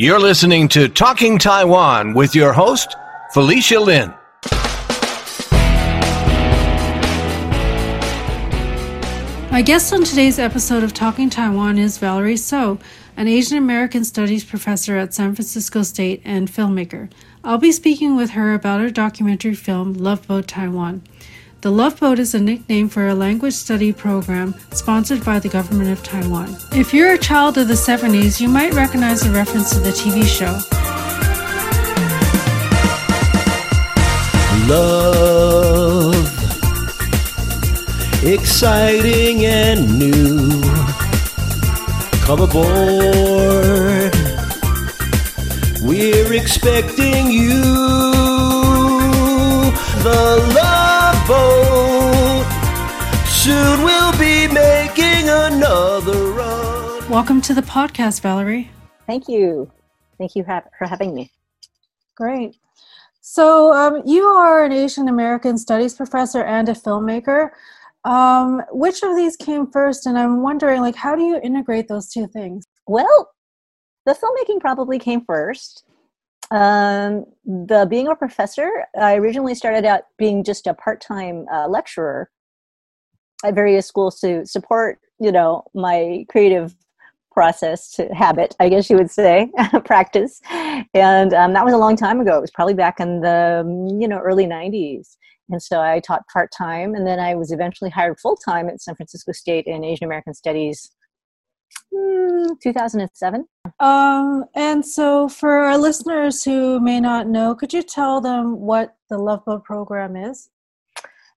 You're listening to Talking Taiwan with your host, Felicia Lin. My guest on today's episode of Talking Taiwan is Valerie Soe, an Asian American Studies professor at San Francisco State and filmmaker. I'll be speaking with her about her documentary film, Love Boat Taiwan. The Love Boat is a nickname for a language study program sponsored by the government of Taiwan. If you're a child of the 70s, you might recognize a reference to the TV show. Love, exciting and new. Come aboard, we're expecting you. The Love Boat, soon we'll be making another run. Welcome to the podcast, Valerie. Thank you. Thank you for having me. Great. So, um, you are an Asian American Studies professor and a filmmaker. Um, which of these came first? And I'm wondering, like, how do you integrate those two things? Well, the filmmaking probably came first. Um, the being a professor, I originally started out being just a part-time uh, lecturer at various schools to support, you know, my creative process to habit, I guess you would say, practice. And um, that was a long time ago. It was probably back in the, you know, early 90s. And so I taught part time, and then I was eventually hired full time at San Francisco State in Asian American Studies. Hmm, 2007. Um, and so, for our listeners who may not know, could you tell them what the Love Boat program is?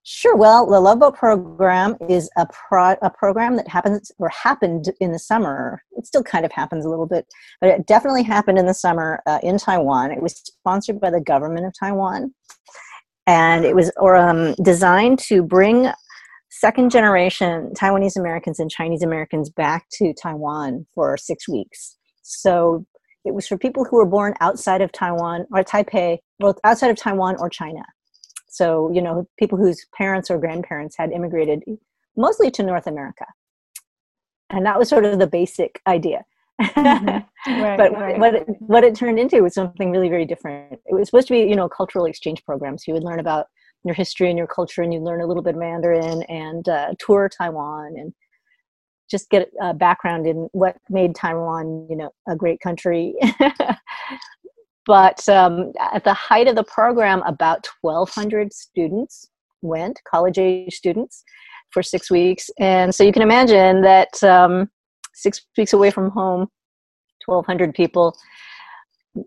Sure. Well, the Love Boat program is a pro- a program that happens or happened in the summer. It still kind of happens a little bit, but it definitely happened in the summer uh, in Taiwan. It was sponsored by the government of Taiwan, and it was or um, designed to bring second generation Taiwanese Americans and Chinese Americans back to Taiwan for six weeks. So it was for people who were born outside of Taiwan or Taipei, both outside of Taiwan or China. So, you know, people whose parents or grandparents had immigrated mostly to North America. And that was sort of the basic idea. Mhm. Right, but right. what it, what it turned into was something really very different. It was supposed to be, you know, cultural exchange programs. You would learn about your history and your culture, and you learn a little bit of Mandarin and uh, tour Taiwan and just get a background in what made Taiwan, you know, a great country. but um, at the height of the program, about 1,200 students went, college age students, for six weeks. And so you can imagine that um, six weeks away from home, 1,200 people,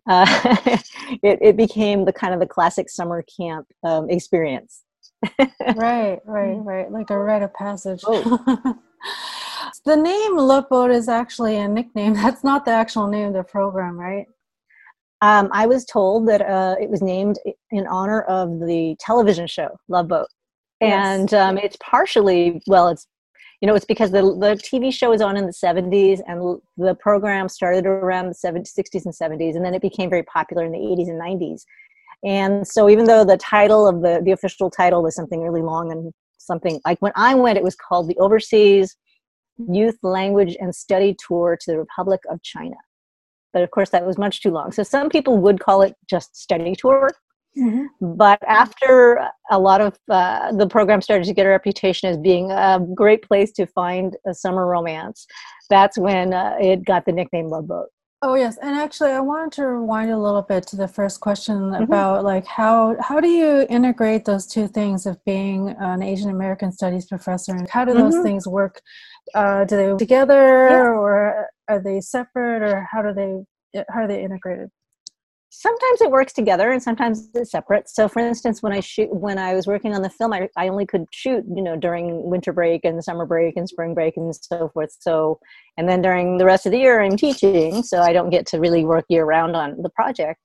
uh, it, it became the kind of the classic summer camp um, experience. right, right, right. Like a rite of passage. Oh. the name Love Boat is actually a nickname. That's not the actual name of the program, right? Um, I was told that uh, it was named in honor of the television show Love Boat, Yes. and um, it's partially well, it's you know it's because the the TV show was on in the '70s, and the program started around the 70s, '60s, and '70s, and then it became very popular in the '80s and '90s. And so, even though the title of the the official title was something really long and something like when I went, it was called the Overseas Youth Language and Study Tour to the Republic of China. But of course, that was much too long. So some people would call it just study tour. But after a lot of uh, the program started to get a reputation as being a great place to find a summer romance, that's when uh, it got the nickname Love Boat. Oh yes, and actually, I wanted to rewind a little bit to the first question about like how how do you integrate those two things of being an Asian American Studies professor and how do those Mhm. things work? Uh, do they work together or are they separate or how do they how are they integrated? Sometimes it works together and sometimes it's separate. So for instance when i shoot when i was working on the film I, I only could shoot you know during winter break and summer break and spring break and so forth. So and then during the rest of the year i'm teaching so i don't get to really work year round on the project.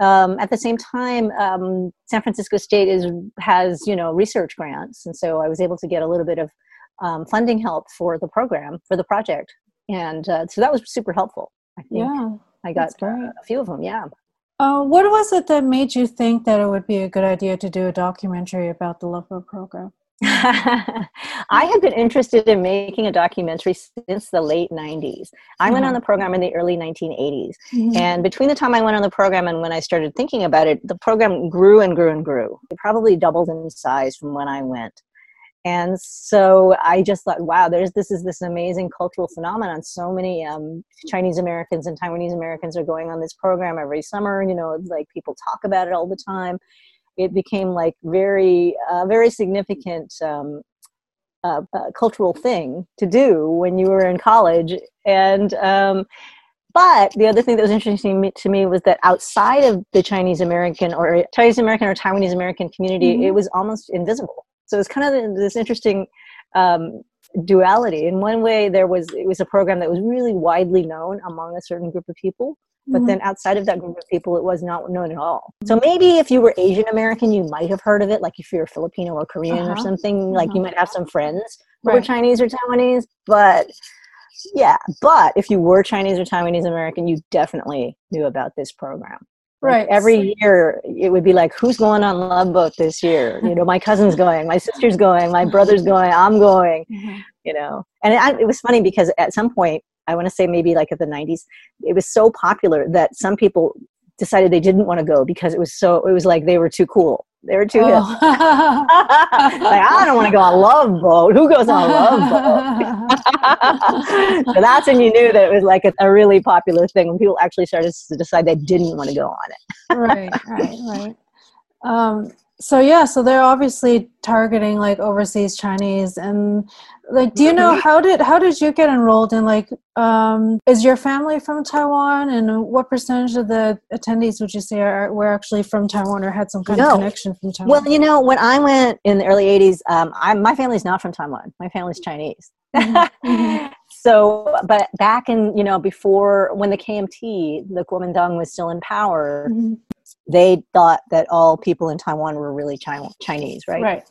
Um, at the same time um, san francisco state is has you know research grants. And so i was able to get a little bit of um, funding help for the program for the project. And uh, so that was super helpful i think. Yeah. I got a few of them yeah Uh, what was it that made you think that it would be a good idea to do a documentary about the Love Boat program? I had been interested in making a documentary since the late 90s. I went on the program in the early 1980s. Mhm. And between the time I went on the program and when I started thinking about it, the program grew and grew and grew. It probably doubled in size from when I went. And so I just thought, wow, there's this is this amazing cultural phenomenon. So many um, Chinese Americans and Taiwanese Americans are going on this program every summer. You know, like people talk about it all the time. It became like very, uh, very significant um, uh, uh, cultural thing to do when you were in college. And um, but the other thing that was interesting to me was that outside of the Chinese American or Chinese American or Taiwanese American community, Mhm. it was almost invisible. So it's kind of this interesting um, duality. In one way, there was it was a program that was really widely known among a certain group of people, but Mhm. then outside of that group of people, it was not known at all. So maybe if you were Asian American, you might have heard of it. Like if you're Filipino or Korean or Uh-huh. something, like you Uh-huh. might have some friends who were Chinese or Taiwanese. But yeah, but if you were Chinese or Taiwanese American, you definitely knew about this program. Like, Right. Every year, it would be like, "Who's going on Love Boat this year?" You know, my cousin's going, my sister's going, my brother's going, I'm going. Mhm. You know, and it, it was funny because at some point, I want to say maybe like at the '90s, it was so popular that some people decided they didn't want to go because it was so. It was like they were too cool. They were too hip. Oh. like I don't want to go on Love Boat. Who goes on Love Boat? so that's when you knew that it was like a, a really popular thing when people actually started to decide they didn't want to go on it. right, right, right. Um, so yeah, so they're obviously targeting like overseas Chinese, and like, do you know how did how did you get enrolled in like? Um, is your family from Taiwan, and what percentage of the attendees would you say are were actually from Taiwan or had some kind No. of connection from Taiwan? Well, you know, when I went in the early '80s, um, I, my family's not from Taiwan. My family's Chinese. Mhm, mhm. so, but back in you know before when the KMT, the Kuomintang was still in power, Mhm. They thought that all people in Taiwan were really Chi- Chinese, right? right.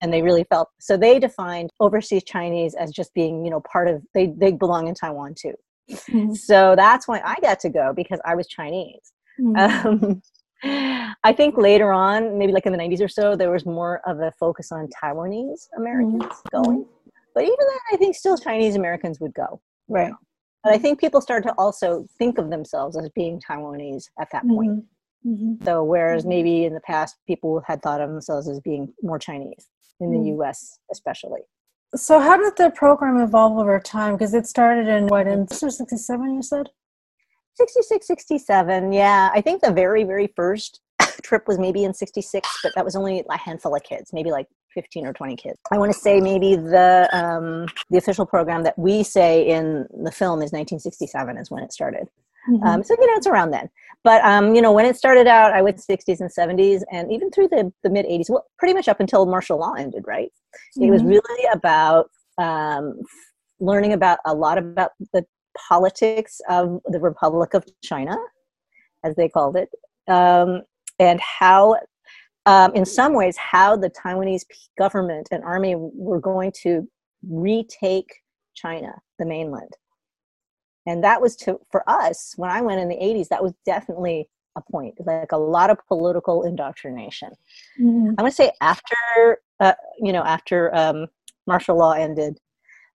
and they really felt so they defined overseas chinese as just being you know part of they they belong in taiwan too. Mhm, so that's why i got to go because i was chinese. Mhm. um, i think later on maybe like in the 90s or so there was more of a focus on taiwanese americans going. But even then i think still chinese americans would go. Right. but i think people started to also think of themselves as being taiwanese at that point Mhm, mhm. so whereas Mhm. maybe in the past people had thought of themselves as being more chinese in the Mm. us especially So how did the program evolve over time? Because it started in what in '67, you said. 66 67 yeah i think the very very first trip was maybe in 66 but that was only a handful of kids maybe like 15 or 20 kids i want to say maybe the um, the official program that we say in the film is 1967 is when it started Mm-hmm. um, so you know it's around then but um, you know when it started out i went 60s and 70s and even through the, the mid 80s well pretty much up until martial law ended right it was Mhm. really about um, learning about a lot about the politics of the republic of china as they called it um, and how um, in some ways how the taiwanese government and army were going to retake china the mainland and that was to for us when i went in the 80s that was definitely a point like a lot of political indoctrination Mhm. I want to say after, uh, you know, after um, martial law ended,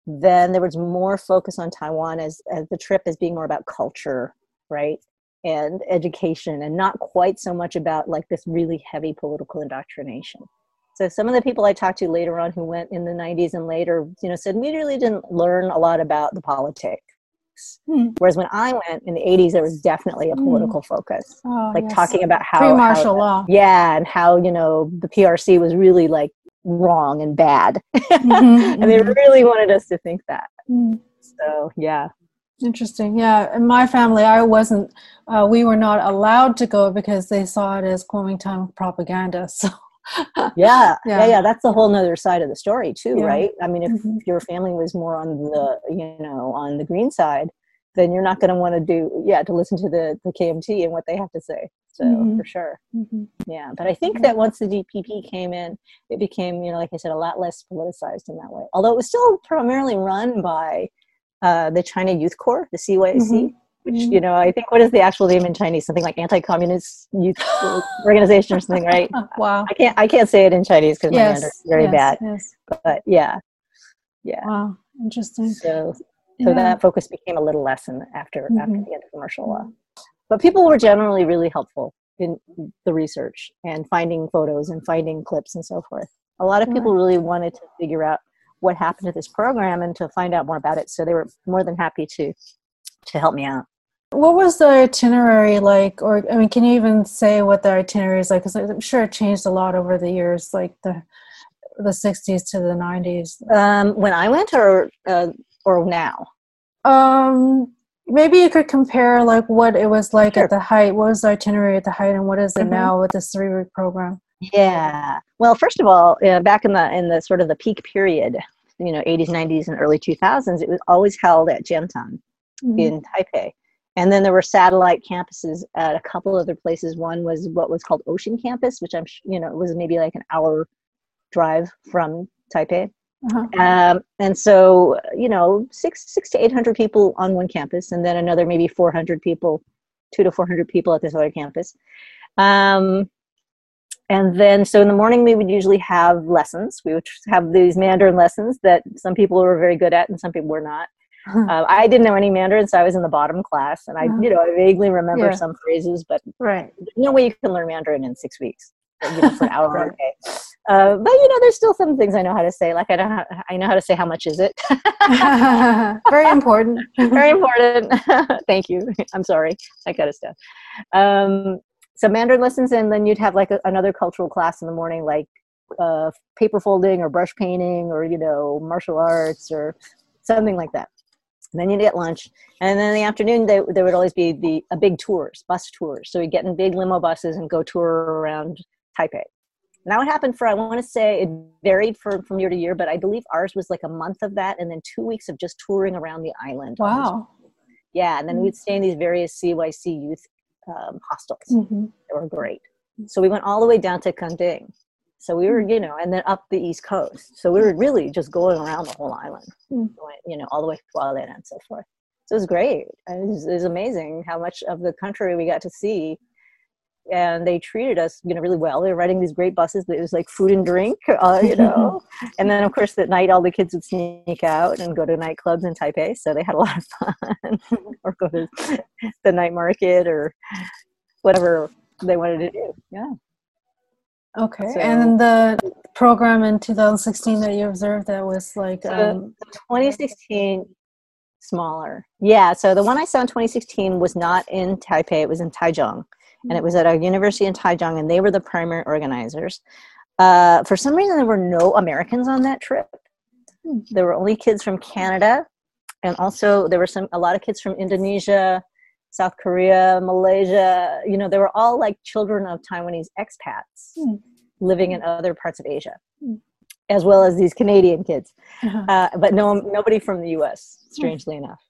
then there was more focus on Taiwan as, as the trip as being more about culture, right, and education, and not quite so much about like this really heavy political indoctrination. So some of the people I talked to later on who went in the 90s and later, you know, said we really didn't learn a lot about the politics. Hmm. Whereas when I went in the 80s, there was definitely a Hmm. political focus, Oh, like yes. talking about how how- pre-martial law. yeah and how you know the prc was really like wrong and bad Mhm, and they mhm. really wanted us to think that Mm. so yeah Interesting. Yeah, in my family, I wasn't. Uh, we were not allowed to go because they saw it as Kuomintang propaganda. So. yeah yeah Yeah. that's the whole nother side of the story too Yeah. right i mean if Mhm. your family was more on the you know on the green side then you're not going to want to do yeah to listen to the the kmt and what they have to say so Mhm. for sure Mhm. yeah but i think that once the dpp came in it became you know like i said a lot less politicized in that way although it was still primarily run by uh, the china youth corps the cyc. Which Mhm. you know I think what is the actual name in Chinese? Something like anti-communist youth organization or something, right? wow. I can't I can't say it in Chinese because my Mandarin is very yes, bad. Yes. But yeah, yeah. Wow. Interesting. So so Yeah. that focus became a little lesson after after Mhm. the end of martial law. But people were generally really helpful in the research and finding photos and finding clips and so forth. A lot of people really wanted to figure out what happened to this program and to find out more about it. So they were more than happy to to help me out. What was the itinerary like? Or, I mean, can you even say what the itinerary is like? Because I'm sure it changed a lot over the years, like the the 60s to the 90s. Um, when I went, or uh, or now, Um, maybe you could compare like what it was like Sure. at the height. What was the itinerary at the height, and what is it Mhm. now with this three week program? Yeah. Well, first of all, uh, back in the in the sort of the peak period, you know, 80s, 90s, and early 2000s, it was always held at Jiantan Mhm. in Taipei. And then there were satellite campuses at a couple other places. One was what was called Ocean Campus, which I'm, you know, was maybe like an hour drive from Taipei. Uh-huh. Um, and so, you know, six six to eight hundred people on one campus, and then another maybe four hundred people, two to four hundred people at this other campus. Um, and then, so in the morning, we would usually have lessons. We would have these Mandarin lessons that some people were very good at, and some people were not. Uh, I didn't know any Mandarin, so I was in the bottom class, and I, Uh-huh. you know, I vaguely remember Yeah. some phrases, but right. no way you can learn Mandarin in six weeks, you know, for an hour a day. Uh, but you know, there's still some things I know how to say. Like I how, I know how to say how much is it. Very important. Very important. Thank you. I'm sorry. That kind of stuff. Um, so Mandarin lessons, and then you'd have like a, another cultural class in the morning, like uh, paper folding or brush painting, or you know, martial arts or something like that. And then you'd get lunch, and then in the afternoon they, there would always be the a big tours, bus tours. So we'd get in big limo buses and go tour around Taipei. And that would happen for I want to say it varied for, from year to year, but I believe ours was like a month of that, and then two weeks of just touring around the island. Wow. yeah, and then we'd stay in these various CYC youth um, hostels. hmm They were great. So we went all the way down to Kenting. So we were, you know, and then up the East Coast. So we were really just going around the whole island, Mm. you know, all the way to Kuala and so forth. So it was great. It was, it was amazing how much of the country we got to see. And they treated us, you know, really well. They were riding these great buses. It was like food and drink, uh, you know. and then, of course, at night, all the kids would sneak out and go to nightclubs in Taipei. So they had a lot of fun, or go to the night market or whatever they wanted to do. Yeah. Okay. So- and the program in 2016 that you observed that was like, So- um, 2016 smaller yeah so the one i saw in 2016 was not in taipei it was in taichung and it was at a university in taichung and they were the primary organizers uh, for some reason there were no americans on that trip Hmm. there were only kids from canada and also there were some a lot of kids from indonesia south korea malaysia you know they were all like children of taiwanese expats Hmm. living in other parts of asia Hmm. as well as these canadian kids uh-huh. uh, but no nobody from the U.S. Strangely enough.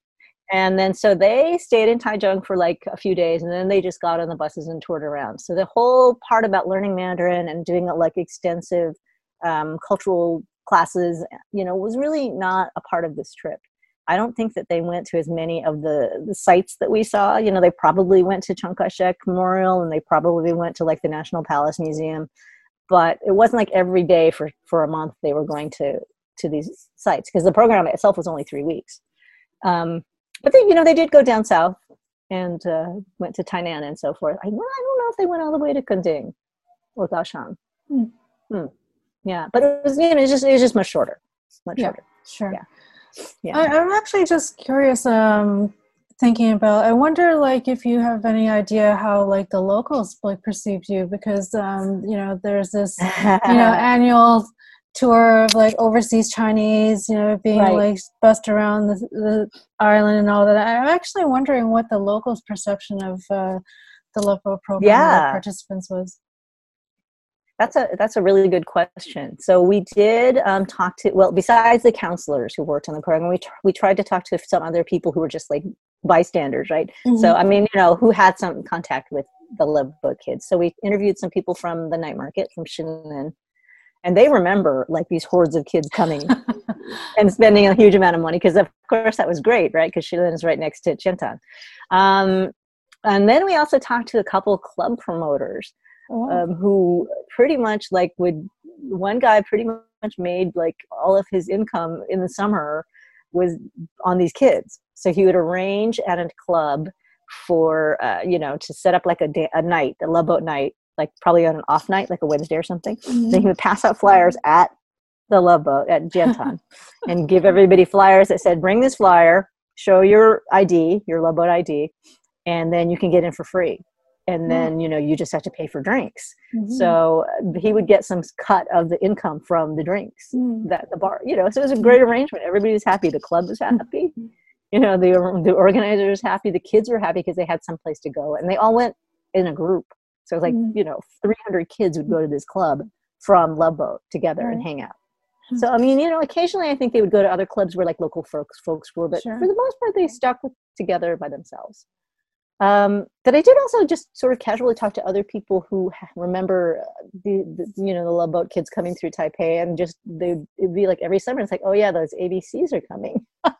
And then so they stayed in Taichung for like a few days, and then they just got on the buses and toured around. So the whole part about learning Mandarin and doing like extensive um, cultural classes, you know, was really not a part of this trip. I don't think that they went to as many of the, the sites that we saw. You know, they probably went to Chiang Kai-shek Memorial, and they probably went to like the National Palace Museum, but it wasn't like every day for for a month they were going to to these sites because the program itself was only three weeks. Um, but they, you know, they did go down south and uh, went to Tainan and so forth. I, well, I don't know if they went all the way to Kenting or Kaohsiung. Hmm. Hmm. Yeah, but it was, you know, it was just it was just much shorter, much Yeah. shorter. Sure. Yeah. Yeah. I, I'm actually just curious. Um, thinking about, I wonder, like, if you have any idea how, like, the locals like perceived you, because, um, you know, there's this, you know, annual tour of like overseas Chinese, you know, being Right. like bussed around the, the island and all that. I'm actually wondering what the locals' perception of uh, the local program Yeah. participants was. That's a that's a really good question. So we did um, talk to well, besides the counselors who worked on the program, we tr- we tried to talk to some other people who were just like bystanders, right? So I mean, you know, who had some contact with the Love Boat kids. So we interviewed some people from the night market from Shilin, and they remember like these hordes of kids coming and spending a huge amount of money because of course that was great right because Shilin is right next to Jiantan um, and then we also talked to a couple club promoters Oh, um, who pretty much like would one guy pretty much made like all of his income in the summer was on these kids. So he would arrange at a club for uh, you know to set up like a day a night a love boat night like probably on an off night like a wednesday or something. Mhm. then he would pass out flyers at the love boat at Jiantan and give everybody flyers that said bring this flyer show your id your love boat id and then you can get in for free and then you know you just have to pay for drinks. Mhm. so uh, he would get some cut of the income from the drinks Mm. that the bar you know so it was a great arrangement. Everybody was happy. The club was happy. You know the the organizers happy. The kids were happy because they had some place to go and they all went in a group. So it was like Mm. you know 300 kids would go to this club from love boat together and hang out. Hmm. so i mean you know occasionally i think they would go to other clubs where like local folks folks were but Sure. for the most part they stuck with, together by themselves um, but I did also just sort of casually talk to other people who remember uh, the, the you know the Love Boat kids coming through Taipei, and just they it'd be like every summer. It's like, oh yeah, those ABCs are coming.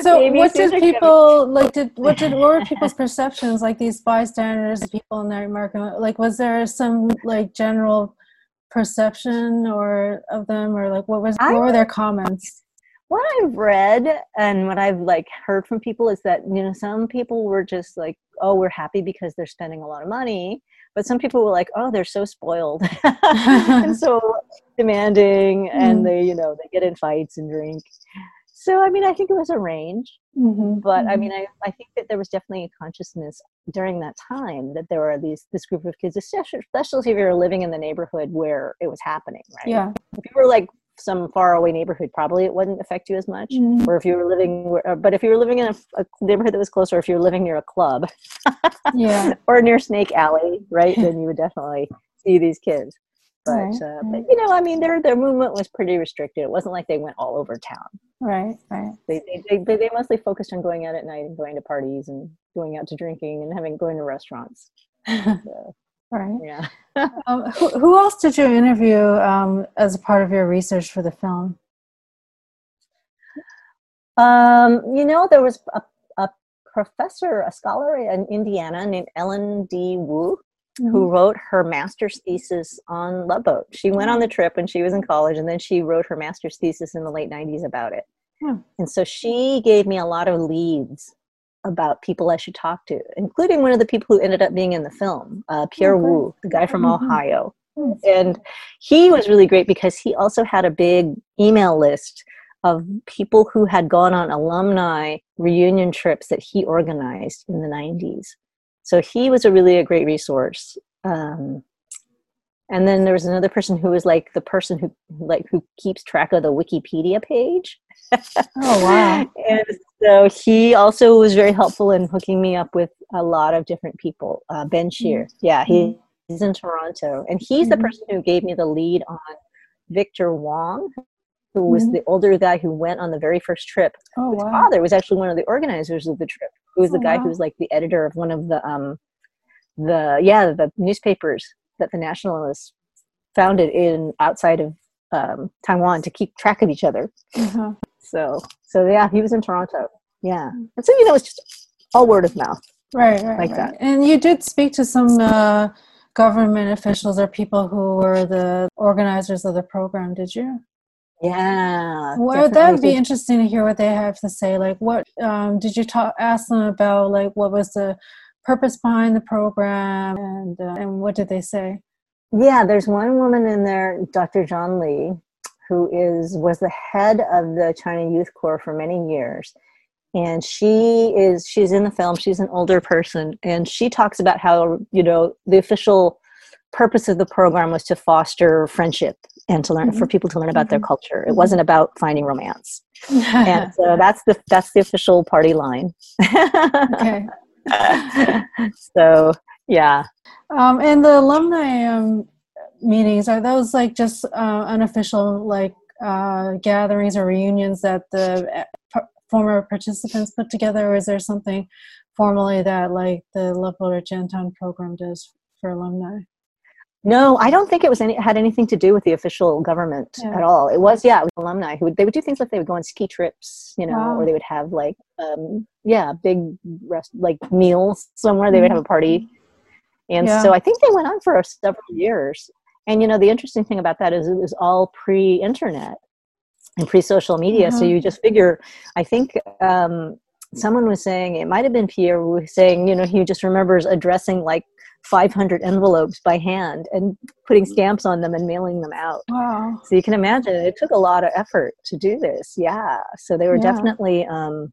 So what did are coming. people like? Did what did what were people's perceptions like? These bystanders, people in their market, like was there some like general perception or of them, or like what was I what were their comments? What I've read and what I've like heard from people is that you know some people were just like, oh, we're happy because they're spending a lot of money, but some people were like, oh, they're so spoiled and so demanding, and Mm. they you know they get in fights and drink. So I mean, I think it was a range. Mhm, but I mhm. mean, I, I think that there was definitely a consciousness during that time that there were these this group of kids, especially, especially if you were living in the neighborhood where it was happening, right? yeah, If you were like some faraway neighborhood, probably it wouldn't affect you as much. Mhm. Or if you were living, uh, but if you were living in a, a neighborhood that was closer, if you were living near a club yeah, or near Snake Alley, right, then you would definitely see these kids. But, Right, uh, but you know, I mean, their their movement was pretty restricted. It wasn't like they went all over town right, right. they, they, they, they mostly focused on going out at night and going to parties and going out to drinking and having going to restaurants. So, right. yeah. Um, who, who else did you interview um, as a part of your research for the film? Um, you know, there was a, a professor, a scholar in Indiana named Ellen D. Wu, who wrote her master's thesis on Love Boat. She went on the trip when she was in college, and then she wrote her master's thesis in the late 90s about it. Hmm. And so she gave me a lot of leads about people I should talk to, including one of the people who ended up being in the film, uh, Pierre great. Wu, the guy from Mhm. Ohio. And he was really great because he also had a big email list of people who had gone on alumni reunion trips that he organized in the 90s. So he was a really a great resource. Um, and then there was another person who was like the person who like who keeps track of the Wikipedia page. Oh wow! and so he also was very helpful in hooking me up with a lot of different people. Uh, ben Shear, yeah, he, he's in Toronto, and he's the Mhm. person who gave me the lead on Victor Wong, who was Mhm. the older guy who went on the very first trip. Oh His wow! father was actually one of the organizers of the trip. Who was the Oh, guy wow. who was like the editor of one of the um, the yeah the newspapers that the Nationalists founded in outside of um, Taiwan to keep track of each other. Uh-huh. So, so yeah, he was in Toronto. Yeah, and so you know, it's just all word of mouth. Right, right, Like right. that. And you did speak to some uh, government officials or people who were the organizers of the program, did you? Yeah, Well, that would be interesting to hear what they have to say. Like, what um, did you talk? Ask them about? Like, what was the purpose behind the program, and uh, and what did they say? Yeah, there's one woman in there, Dr. John Lee, who is was the head of the China Youth Corps for many years. And she is she's in the film, she's an older person, and she talks about how, you know, the official purpose of the program was to foster friendship and to learn for people to learn about their culture. It wasn't about finding romance. And so that's the that's the official party line. okay. so yeah. Um, and the alumni um, meetings are those like just uh, unofficial like uh, gatherings or reunions that the uh, p- former participants put together, or is there something formally that like the Love Boat Jiantan program does for alumni? No, I don't think it was any had anything to do with the official government Yeah. at all. It was yeah, it was alumni who would, they would do things like they would go on ski trips, you know, Wow. or they would have like um, yeah, big rest like meals somewhere. They would have a party, and Yeah. so I think they went on for several years. And you know, the interesting thing about that is it was all pre-internet and pre-social media, so Mhm. you just figure. I think um, someone was saying it might have been Pierre who was saying, you know, he just remembers addressing like 500 envelopes by hand and putting stamps on them and mailing them out. Wow. So you can imagine it took a lot of effort to do this. Yeah. So they were Yeah. definitely um,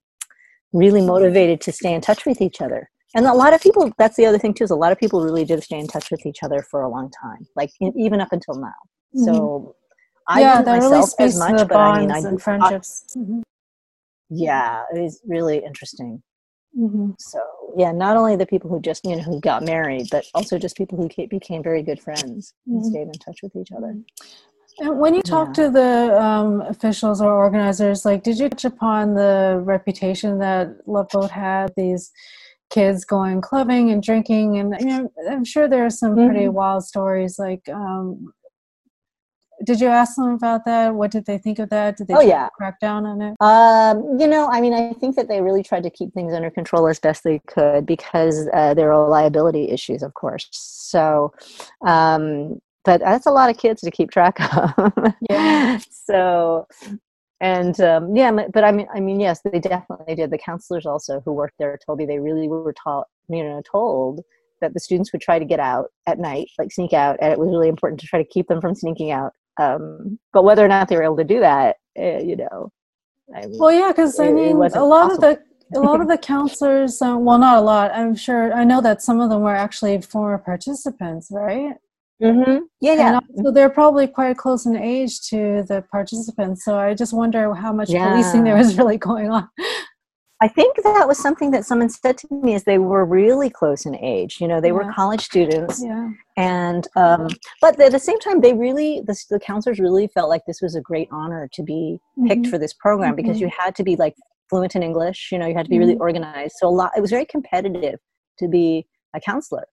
really motivated to stay in touch with each other. And a lot of people, that's the other thing too, is a lot of people really did stay in touch with each other for a long time, like in, even up until now. So I Mm-hmm. yeah, really myself speaks as much, the but I mean, I and did- friendships. Mhm. yeah, it is really interesting. Mhm. So yeah, not only the people who just you know who got married, but also just people who became very good friends and Mhm. stayed in touch with each other. And when you talk to the um, officials or organizers, like, did you touch upon the reputation that Love Boat had? These kids going clubbing and drinking, and you know, I'm sure there are some pretty Mhm. wild stories. Like, um, did you ask them about that? What did they think of that? Did they Oh, yeah. crack down on it? Um, you know, I mean, I think that they really tried to keep things under control as best they could because uh, there are liability issues, of course. So, um, but that's a lot of kids to keep track of. Yeah. so, and um, yeah, but I mean, I mean, yes, they definitely did. The counselors also who worked there told me they really were taught, you know, told that the students would try to get out at night, like sneak out, and it was really important to try to keep them from sneaking out. Um, but whether or not they were able to do that, uh, you know, I mean, Well, yeah, because I mean, a lot of the a lot of the counselors, uh, well, not a lot. I'm sure. I know that some of them were actually former participants, right? Mm-hmm. Yeah, yeah. also they're probably quite close in age to the participants. So I just wonder how much policing there Yeah. is really going on. I think that was something that someone said to me is they were really close in age. You know, they were college students, Yeah. and um, but at the same time, they really the, the counselors really felt like this was a great honor to be picked Mhm. for this program because Mhm. you had to be like fluent in English. You know, you had to be really organized. So a lot. It was very competitive to be a counselor.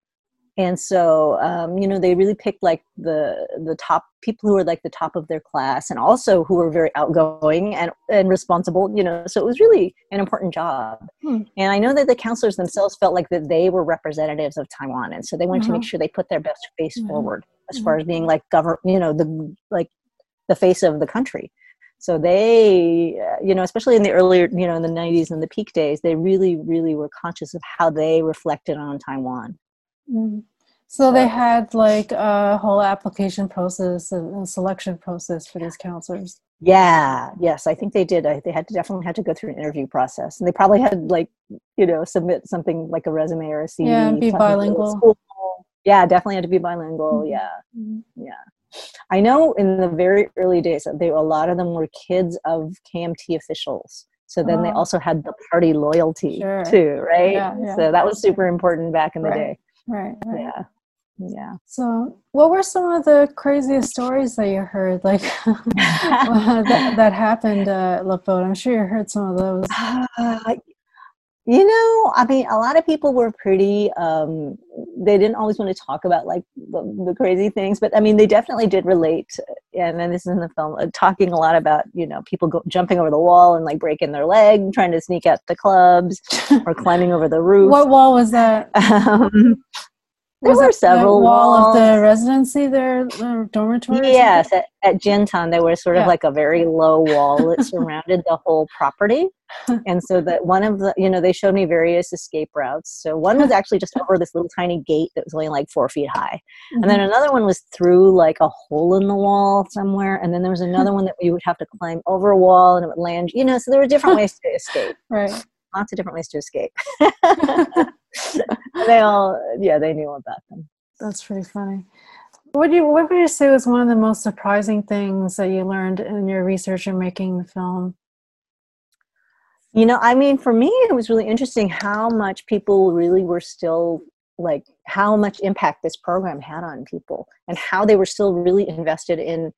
And so, um, you know, they really picked like the the top people who were like the top of their class, and also who were very outgoing and and responsible. You know, so it was really an important job. Hmm. And I know that the counselors themselves felt like that they were representatives of Taiwan, and so they wanted to make Uh-huh. sure they put their best face Mhm. forward as far as being like govern, you know, the like the face of the country. So they, uh, you know, especially in the earlier, you know, in the 90s and the peak days, they really, really were conscious of how they reflected on Taiwan. Mm. So they had like a whole application process and a selection process for these counselors. Yeah, yes, I think they did. I, they had to definitely had to go through an interview process, and they probably had like, you know, submit something like a resume or a CV. Yeah, and be talking to the bilingual. Yeah, definitely had to be bilingual. Mhm. Yeah, Mhm. yeah. I know in the very early days, they a lot of them were kids of KMT officials. So then they Oh. also had the party loyalty Sure. too, right? Yeah, yeah. So that was super important back in the Right. day. Right, right. Yeah, yeah. So, what were some of the craziest stories that you heard, like that, that happened uh, at Love I'm sure you heard some of those. Uh, you know, I mean, a lot of people were pretty. Um, they didn't always want to talk about like the, the crazy things, but I mean, they definitely did relate. And then this is in the film, uh, talking a lot about you know people go, jumping over the wall and like breaking their leg, trying to sneak out the clubs, or climbing over the roof. What wall was that? Um, there was were several wall of the residency there, uh, the dormitory. Yes, at, at Jiantan, there was sort of Yeah. like a very low wall that surrounded the whole property. And so that one of the, you know, they showed me various escape routes. So one was actually just over this little tiny gate that was only like four feet high. something? And then mm-hmm. another one was through like a hole in the wall somewhere. And then there was another one that you would have to climb over a wall and it would land, you know, so there were different ways to escape. Right. Lots of different ways to escape. they all, yeah, they knew about them. That's pretty funny. What do you what would you say was one of the most surprising things that you learned in your research in making the film? You know, I mean, for me, it was really interesting how much people really were still like how much impact this program had on people and how they were still really invested in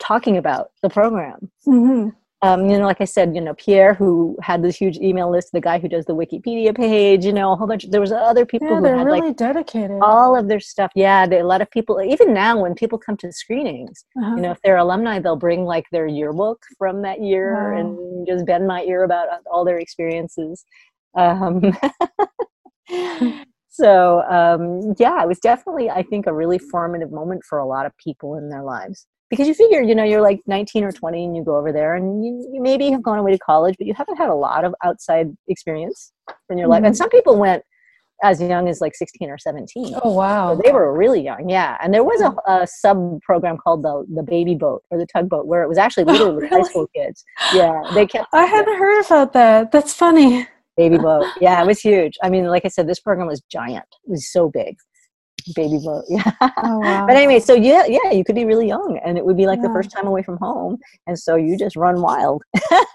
talking about the program. Mm-hmm. Um, you know, like I said, you know, Pierre, who had this huge email list, the guy who does the Wikipedia page, you know, a whole bunch. There was other people Yeah, who they're had really like dedicated. all of their stuff. Yeah, they, a lot of people. Even now, when people come to screenings, Uh-huh. you know, if they're alumni, they'll bring like their yearbook from that year Wow. and just bend my ear about all their experiences. Um, so um, yeah, it was definitely, I think, a really formative moment for a lot of people in their lives. Because you figure, you know, you're like 19 or 20 and you go over there and you, you maybe have gone away to college, but you haven't had a lot of outside experience in your life. And Mhm. some people went as young as like 16 or 17. oh wow. So they were really young, yeah. And there was a, a sub program called the the baby boat or the tugboat, where it was actually literally with high school kids. Yeah, they kept I hadn't heard about that. That's funny. baby boat. Yeah, it was huge. I mean, like I said, this program was giant. It was so big. Baby boat. Yeah. Oh wow. But anyway, so yeah, yeah, you could be really young, and it would be like the first time away from home, and so you just run wild,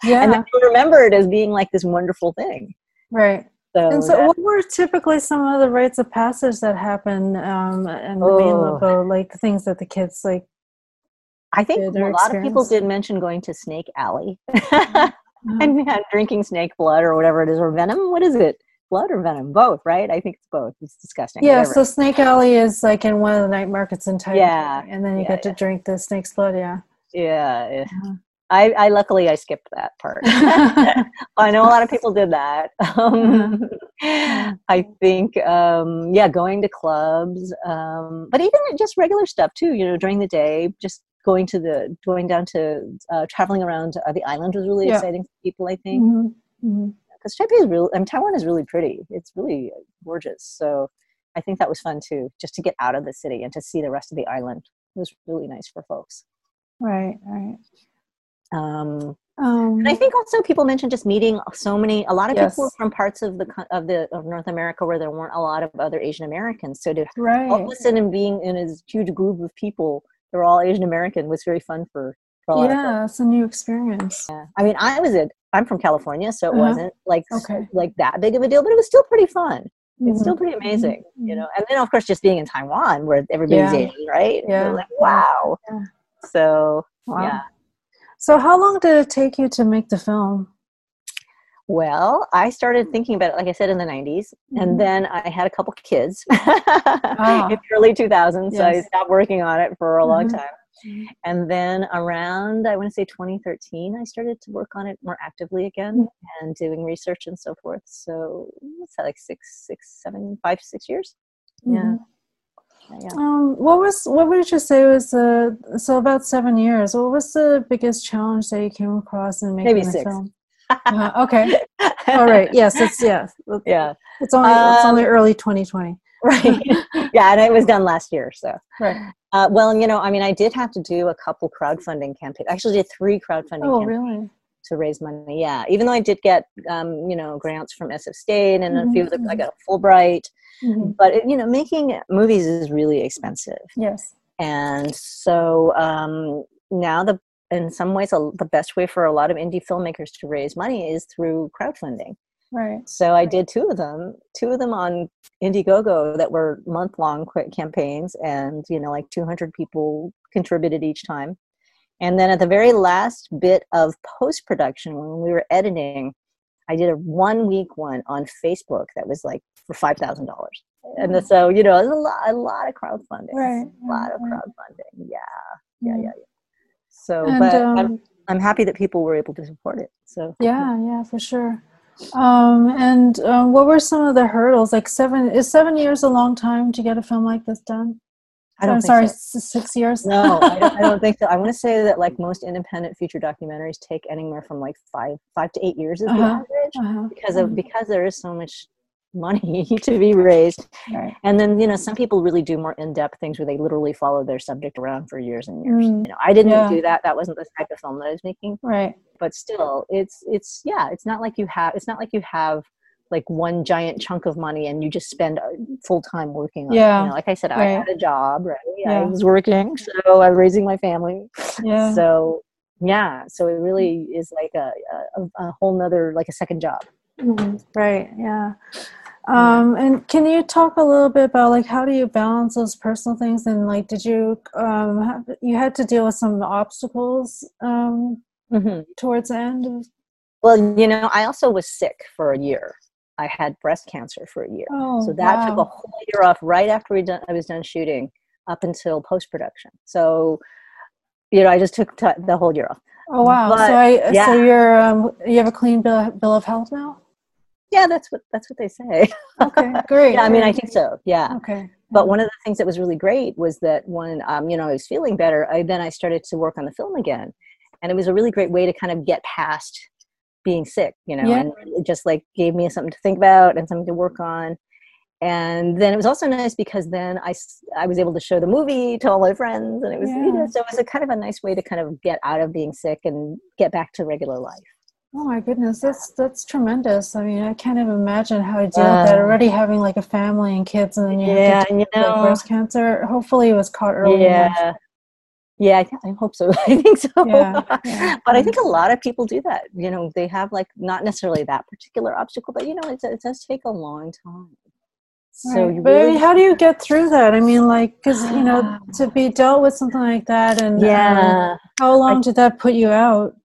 yeah. and then you remember it as being like this wonderful thing. right. So, And so, that- what were typically some of the rites of passage that happen um, in the Oh. Like things that the kids like. I think a lot of people did mention going to Snake Alley. uh, and yeah, drinking snake blood or whatever it is, or venom. What is it? Blood or venom? Both, right? I think it's both. It's disgusting. yeah, whatever. so Snake Alley is like in one of the night markets in Taipei. Yeah, And then you yeah, get to drink the snake's blood. Yeah. yeah. yeah. I, I luckily I skipped that part. I know a lot of people did that. Um, I think, um, yeah, going to clubs, um, but even just regular stuff too. You know, during the day, just going to the going down to uh, traveling around uh, the island was really exciting for people. I think. Mhm, mhm. Because Taipei is real. I mean, Taiwan is really pretty. It's really gorgeous. So I think that was fun too, just to get out of the city and to see the rest of the island. It was really nice for folks. Right, right. Um, Um, and I think also people mentioned just meeting so many. A lot of people from parts of the of the of North America where there weren't a lot of other Asian Americans. So to all of a sudden being in a huge group of people, they're all Asian American, was very fun for. For a lot of folks. Yeah, it's a new experience. Yeah. I mean, I was a. I'm from California, so it Uh-huh. wasn't like Okay. like that big of a deal, but it was still pretty fun. it's Mhm. still pretty amazing, you mhm. know. And then of course just being in Taiwan where everybody's Yeah. Asian, right? Yeah. like, wow. Yeah. So Wow. yeah. So, how long did it take you to make the film? Well, I started thinking about it, like I said, in the 90s. Mhm. And then I had a couple kids Ah. in the early 2000s. So I stopped working on it for a long Mhm. Time. And then around, I want to say 2013, I started to work on it more actively again Mm-hmm. and doing research and so forth. So what's that, like six, six, seven, five, six years? Yeah. Mhm. Yeah, yeah. Um, what was what would you say was the so about seven years? What was the biggest challenge that you came across in making Maybe the six. film? Uh, okay, all right. Yes, it's yeah. yeah. It's only it's only Um, early 2020. Right. yeah, and it was done last year. So, Right. Uh, well, you know, I mean, I did have to do a couple crowdfunding campaigns. I actually did three crowdfunding Oh, campaigns really? to raise money. Yeah, even though I did get, um, you know, grants from SF State and a few of the, I Mhm. got a Fulbright. Mhm. But it, you know, making movies is really expensive, Yes. and so um, now the in some ways a, the best way for a lot of indie filmmakers to raise money is through crowdfunding. Right. So I did two of them, two of them on Indiegogo that were month long quick campaigns, and you know, like 200 people contributed each time. And then at the very last bit of post production, when we were editing, I did a one week one on Facebook that was like for five thousand dollars. And so you know, there's a lot, a lot of crowdfunding, Right, a lot of crowdfunding. Yeah, yeah, yeah, yeah. So, And but um, I'm I'm happy that people were able to support it. So yeah, yeah, for sure. Um, and um, what were some of the hurdles? Like seven is seven years a long time to get a film like this done? I don't I'm sorry, so. six years. No, I don't, I don't think so. I want to say that like most independent feature documentaries take anywhere from like five five to eight years is the Uh-huh. average Uh-huh. because of because there is so much money to be raised. Right. And then you know some people really do more in depth things where they literally follow their subject around for years and years. Mm. You know, I didn't Yeah. do that. That wasn't the type of film that I was making. Right. But still, it's it's yeah, it's not like you have it's not like you have like one giant chunk of money and you just spend full time working on it. Yeah. You know, like I said, I had a job, right? I Yeah. was working, so I was raising my family. Yeah. So yeah, so it really is like a, a, a whole nother like a second job. Mhm. Right. Yeah. Um, and can you talk a little bit about like how do you balance those personal things and like did you um have, you had to deal with some obstacles um Mhm. towards the end of Well, you know, I also was sick for a year. I had breast cancer for a year. oh so that took a whole year off right after we done, I was done shooting up until post production. So, you know, I just took t- the whole year off. oh wow but- so I yeah. so you're um you have a clean bill, bill of health now Yeah, that's what that's what they say. okay great yeah, I mean, I think so. Yeah. okay But one of the things that was really great was that when um, you know I was feeling better, I then I started to work on the film again, and it was a really great way to kind of get past being sick, you know, Yeah. and it just like gave me something to think about and something to work on. And then it was also nice because then I, I was able to show the movie to all my friends, and it was you know, so it was a kind of a nice way to kind of get out of being sick and get back to regular life. Oh my goodness, that's that's tremendous. I mean, I can't even imagine how I deal with that. Uh, Already having like a family and kids, and then you Yeah, have to you deal with know- breast cancer. Hopefully, it was caught early enough. Yeah. I, think, I hope so. I think so. Yeah, yeah. but I think a lot of people do that. You know, they have like not necessarily that particular obstacle, but you know, it, it does take a long time. So Right. you but I really, mean, how do you get through that? I mean, like, because you know, to be dealt with something like that, and um, yeah, how long did that put you out?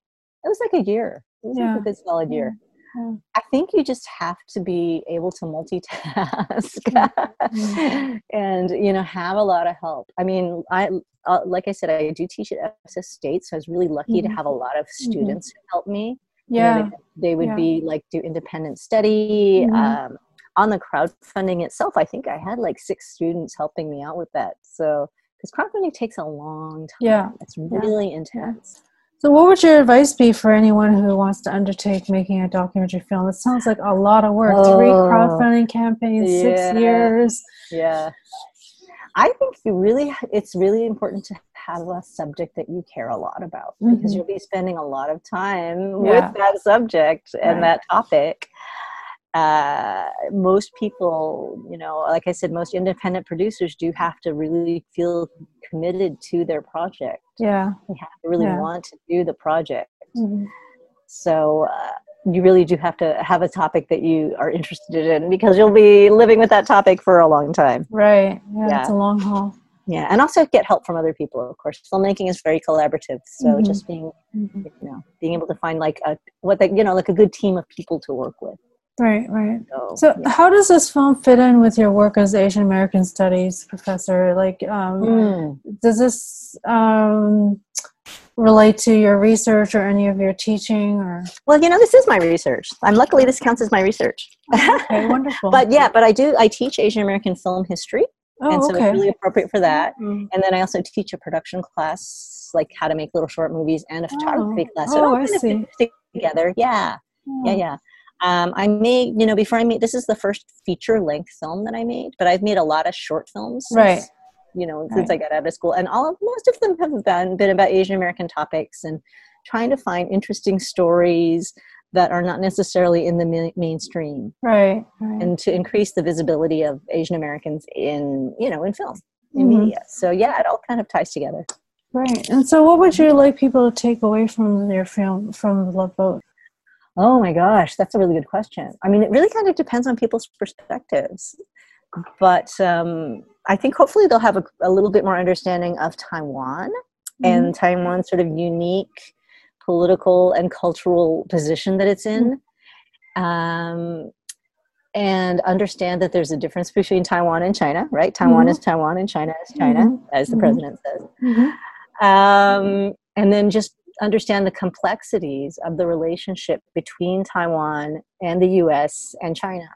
it was like a year. It was Yeah. like a good solid year. Yeah. I think you just have to be able to multitask and you know have a lot of help. I mean, I uh, like I said, I do teach at SF State, so I was really lucky to Mhm. have a lot of students who help me. You know, Yeah, they, they would yeah. be like do independent study. Mhm. Um, on the crowdfunding itself, I think I had like six students helping me out with that. So because crowdfunding takes a long time. Yeah. It's really intense. So, what would your advice be for anyone who wants to undertake making a documentary film? It sounds like a lot of work. Three Oh, crowdfunding campaigns, yeah. six years. Yeah. I think you really it's really important to have a subject that you care a lot about because Mhm. you'll be spending a lot of time Yeah. with that subject and Right. that topic. Uh, most people, you know, like I said, most independent producers do have to really feel committed to their project. Yeah. They have to really Yeah. want to do the project. Mhm. So uh, you really do have to have a topic that you are interested in because you'll be living with that topic for a long time. Right. Yeah, Yeah. It's a long haul. Yeah, and also get help from other people. Of course, filmmaking is very collaborative. So Mhm. just being, Mhm. you know, being able to find like a what they, you know, like a good team of people to work with. Right. Right. So, So, yeah. how does this film fit in with your work as Asian American Studies professor? Like, um, Mm. does this um, relate to your research or any of your teaching? Or well, you know, this is my research. I'm luckily this counts as my research. okay, wonderful. but yeah, but I do. I teach Asian American film history, oh, and so okay. it's really appropriate for that. Mm. And then I also teach a production class, like how to make little short movies, and a photography class. So it Oh, all I kind of see. fits together. Yeah. yeah yeah um, i made you know before i made this is the first feature length film that i made but i've made a lot of short films since, Right. you know since i got out of school and all of most of them have been, been about asian american topics and trying to find interesting stories that are not necessarily in the ma- mainstream Right. Right. and to increase the visibility of asian americans in you know in film in Mhm. media so yeah it all kind of ties together Right. And so, what would you like people to take away from your film, from The Love Boat? Oh my gosh, that's a really good question. I mean, it really kind of depends on people's perspectives. But um, I think hopefully they'll have a, a little bit more understanding of Taiwan and Taiwan's sort of unique political and cultural position that it's in. Um, and understand that there's a difference between Taiwan and China, right? Taiwan Mhm. is Taiwan and China is China, Mhm. as the Mhm. president says Mhm. um, and then just understand the complexities of the relationship between Taiwan and the U.S. and China.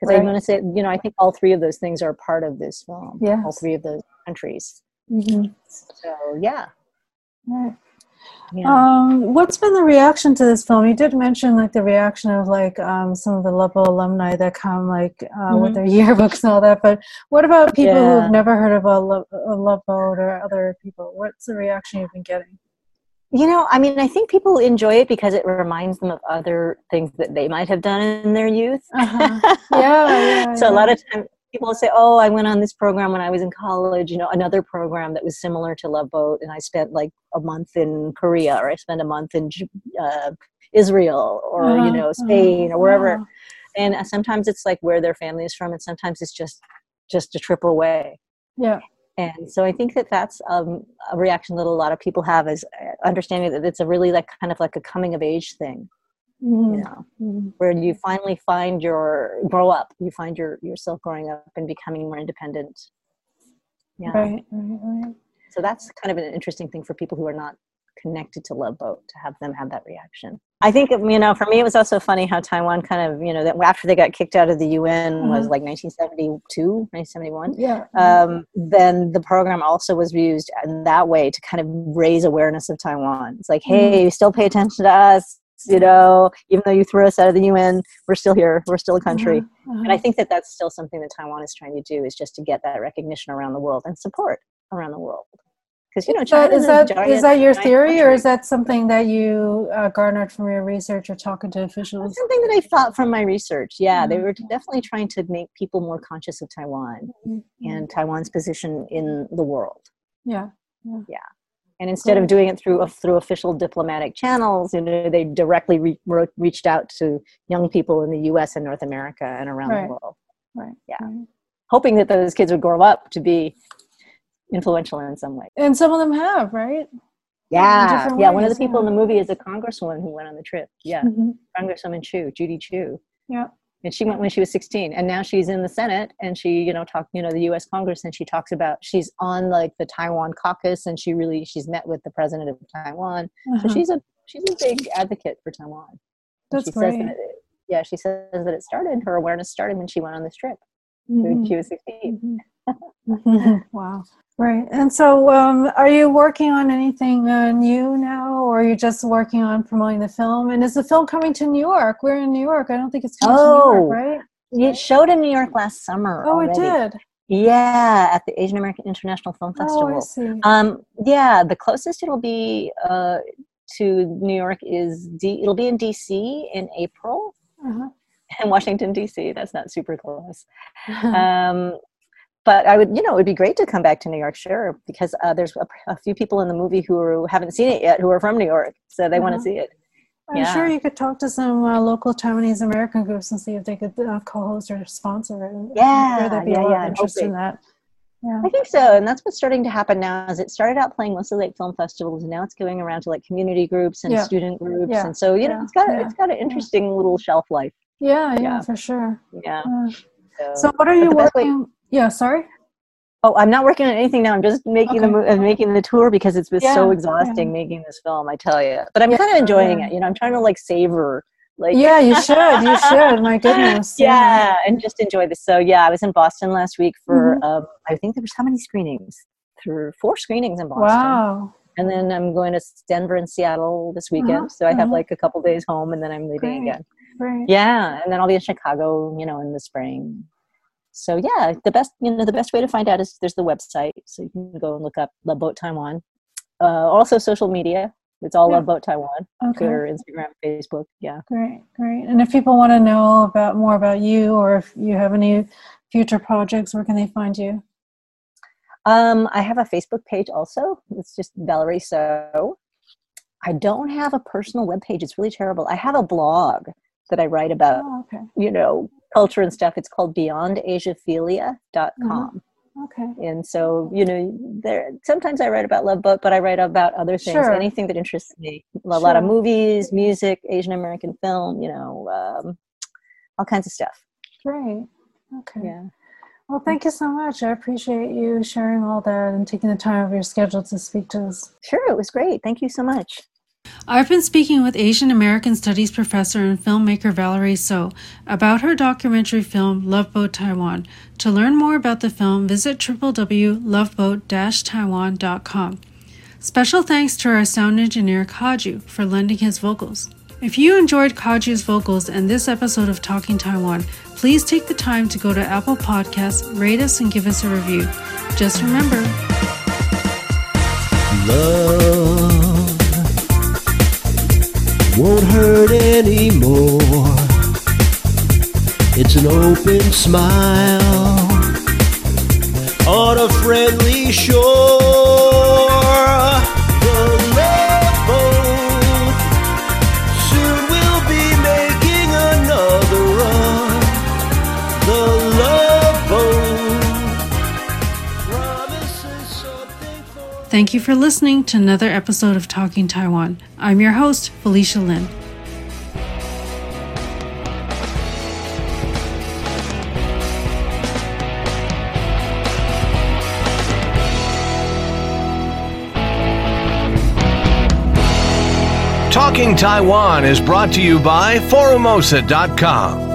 Because I Right. want to say, you know, I think all three of those things are part of this film. all three of those countries. Mhm. So yeah, Right. yeah. Um, what's been the reaction to this film? You did mention like the reaction of like um, some of the Love Boat alumni that come like uh, with Mhm. their yearbooks and all that. But what about people Yeah. who've never heard of a Love Boat or other people? What's the reaction you've been getting? You know, I mean, I think people enjoy it because it reminds them of other things that they might have done in their youth. Uh-huh. Yeah, yeah, so a lot of times people will say, "Oh, I went on this program when I was in college." You know, another program that was similar to Love Boat, and I spent like a month in Korea, or I spent a month in uh, Israel, or Uh-huh, you know, uh-huh, Spain, or wherever. uh-huh. And uh, sometimes it's like where their family is from, and sometimes it's just just a trip away. Yeah. And so i think that that's um, a reaction that a lot of people have is uh, understanding that it's a really like kind of like a coming of age thing Mhm. you know Mhm. where you finally find your grow up you find your yourself growing up and becoming more independent yeah Right, right, right. so that's kind of an interesting thing for people who are not connected to love boat to have them have that reaction i think you know for me it was also funny how taiwan kind of you know that after they got kicked out of the un was Mhm. like 1972 1971 Yeah. um, then the program also was used in that way to kind of raise awareness of Taiwan. It's like, hey, you still pay attention to us. You know, even though you threw us out of the UN, we're still here. We're still a country. Uh-huh, And I think that that's still something that Taiwan is trying to do is just to get that recognition around the world and support around the world. Because you know, China is that is that your theory, or is that something that you uh, garnered from your research or talking to officials? That's something that I thought from my research. Yeah, they Mhm. were definitely trying to make people more conscious of Taiwan Mm-hmm. and Taiwan's position in the world. Yeah. Yeah. And instead of doing it through through official diplomatic channels you know they directly re- wrote, reached out to young people in the us and north america and around Right. the world Right. Yeah. right. hoping that those kids would grow up to be influential in some way And some of them have, right? yeah yeah one of the ways, people in the movie is a congresswoman who went on the trip yeah Mhm. congresswoman chu judy chu Yeah. and she went when she was 16 and now she's in the senate and she you know talk you know the us congress and she talks about she's on like the taiwan caucus and she really she's met with the president of taiwan so Uh-huh. she's a she's a big advocate for taiwan And That's she great. says that it, yeah she says that it started her awareness started when she went on this trip Mhm. when she was 16 Mhm. wow. Right. And so, um, are you working on anything uh, new now, or are you just working on promoting the film? And is the film coming to New York? We're in New York. I don't think it's coming to New Oh, York, right? it showed in new york last summer Oh, already. it did. yeah at the asian american international film festival Oh, I see. Um, yeah, the closest it'll be uh, to New York is D. It'll be in DC in April, Uh-huh. and Washington DC. That's not super close. Um, but I would, you know, it would be great to come back to New York, sure, because uh, there's a, a few people in the movie who are, haven't seen it yet who are from New York, so they want to Uh-huh. see it. I'm yeah. sure you could talk to some uh, local Taiwanese American groups and see if they could uh, co-host or sponsor it. I'm sure Yeah, there'd be yeah, a lot yeah, of interest in that. Yeah. I think so, and that's what's starting to happen now. Is it started out playing mostly like film festivals, and now it's going around to like community groups and Yeah. student groups, Yeah. and so you know, it's got Yeah. it's got an interesting little shelf life. Yeah, yeah, Yeah. for sure. Yeah. So, so, what are you working? Yeah, sorry. oh, I'm not working on anything now. I'm just making the Okay. mo- uh, making the tour because it's been so exhausting yeah. making this film. I tell you, but I'm Yeah, kind of enjoying yeah. it. You know, I'm trying to like savor. Like Yeah, you should. You should. My goodness. yeah, and just enjoy this. So yeah, I was in Boston last week for Mm-hmm. um, I think there was how many screenings? Through four screenings in Boston. Wow. And then I'm going to Denver and Seattle this weekend. So I have uh-huh. like a couple days home and then I'm leaving Great. again. Great. Yeah. And then I'll be in Chicago, you know, in the spring. So yeah, the best, you know, the best way to find out is there's the website. So you can go and look up Love Boat Taiwan. Uh, also social media. It's all Yeah. Love Boat Taiwan. Okay. Twitter, Instagram, Facebook. Yeah. Great. Great. And if people want to know about more about you, or if you have any future projects, where can they find you? Um, I have a Facebook page also. It's just Valerie Soe. I don't have a personal webpage. It's really terrible. I have a blog that I write about Oh, okay. you know culture and stuff it's called beyondasiaphilia.com Okay. and so you know there sometimes i write about love boat but i write about other things Sure. anything that interests me a lot of movies music asian american film you know um, all kinds of stuff Great. Okay. yeah Well, thank you so much. I appreciate you sharing all that and taking the time of your schedule to speak to us. sure it was great thank you so much I've been speaking with Asian American Studies professor and filmmaker Valerie Soe about her documentary film Love Boat Taiwan. To learn more about the film, visit www.loveboat-taiwan.com. Special thanks to our sound engineer Kaju for lending his vocals. If you enjoyed Kaju's vocals and this episode of Talking Taiwan, please take the time to go to Apple Podcasts, rate us, and give us a review. Just remember, Love won't hurt anymore. It's an open smile on a friendly shore. Thank you for listening to another episode of Talking Taiwan. I'm your host, Felicia Lin. Talking Taiwan is brought to you by Forumosa.com